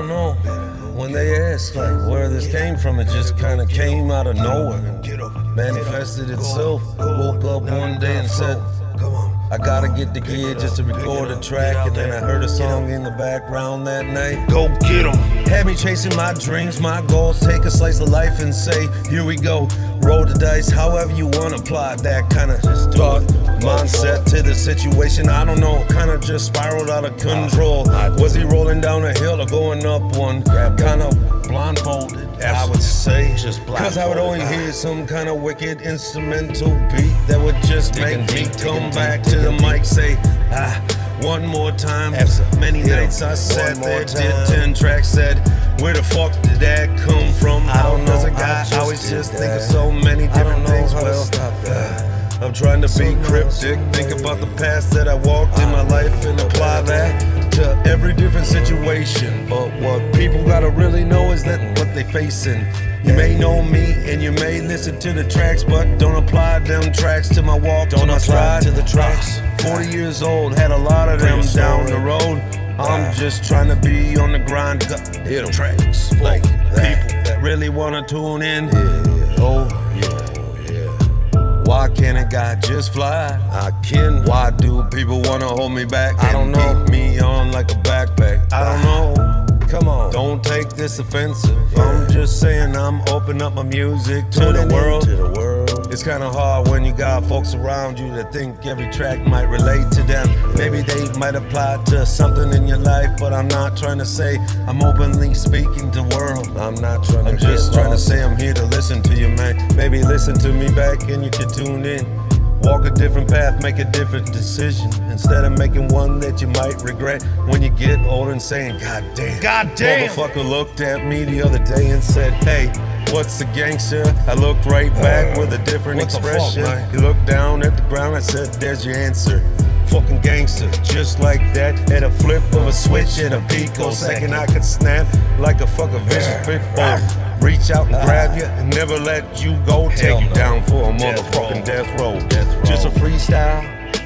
don't know. When they ask like where this came from, it just kinda came out of nowhere. Manifested itself. Woke up one day and said, I gotta get the gear just to record a track. And then I heard a song in the background that night. Go get 'em. Had me chasing my dreams, my goals. Take a slice of life and say, here we go. Roll the dice, however you wanna apply that kind of thought mindset to the situation. I don't know, kinda just spiraled out of control. Was he rolling down a hill or going up one? Kinda blindfolded, I would say. Just Cause I would only hear some kind of wicked instrumental beat that would just make me come back to the mic, say, ah, one more time. Many nights I sat there, did 10 tracks, said, where the fuck did that come from? I don't know, I guy, I just always just think of so many I don't different know things. how to Well, stop that. I'm trying to be cryptic, think about the past that I walked in my life and apply that to every different situation. But what people gotta really know is that what they facing. You may know me and you may listen to the tracks, but don't apply them tracks to my walk. Don't to my to the tracks. 40 years old, had a lot of them down the road. I'm just trying to be on the grind. hit Hit 'em. tracks Like people that really wanna tune in. Yeah, Oh. Why can't a guy just fly? I can. Why do people wanna hold me back? I don't know. Keep me on like a backpack. I don't ah. know. Come on. Don't take this offensive. I'm just saying I'm opening up my music to the world. To the world. It's kinda hard when you got folks around you that think every track might relate to them. Maybe they might apply to something in your life, but I'm not trying to say I'm openly speaking to world. I'm not trying to I'm just trying to say I'm here to listen to you, man. Maybe listen to me back and you can tune in. Walk a different path, make a different decision. Instead of making one that you might regret when you get older and saying, God damn. God damn. Motherfucker looked at me the other day and said, Hey, what's a gangster? I looked right back uh, with a different the fuck, expression. man? he looked down at the ground and said, There's your answer. Fucking gangster, just like that. At a flip of a switch, at a picosecond, I could snap like a fucking vicious pit bull. Reach out and grab you and never let you go. Take you down for a motherfucking death row. Death row. Just a freestyle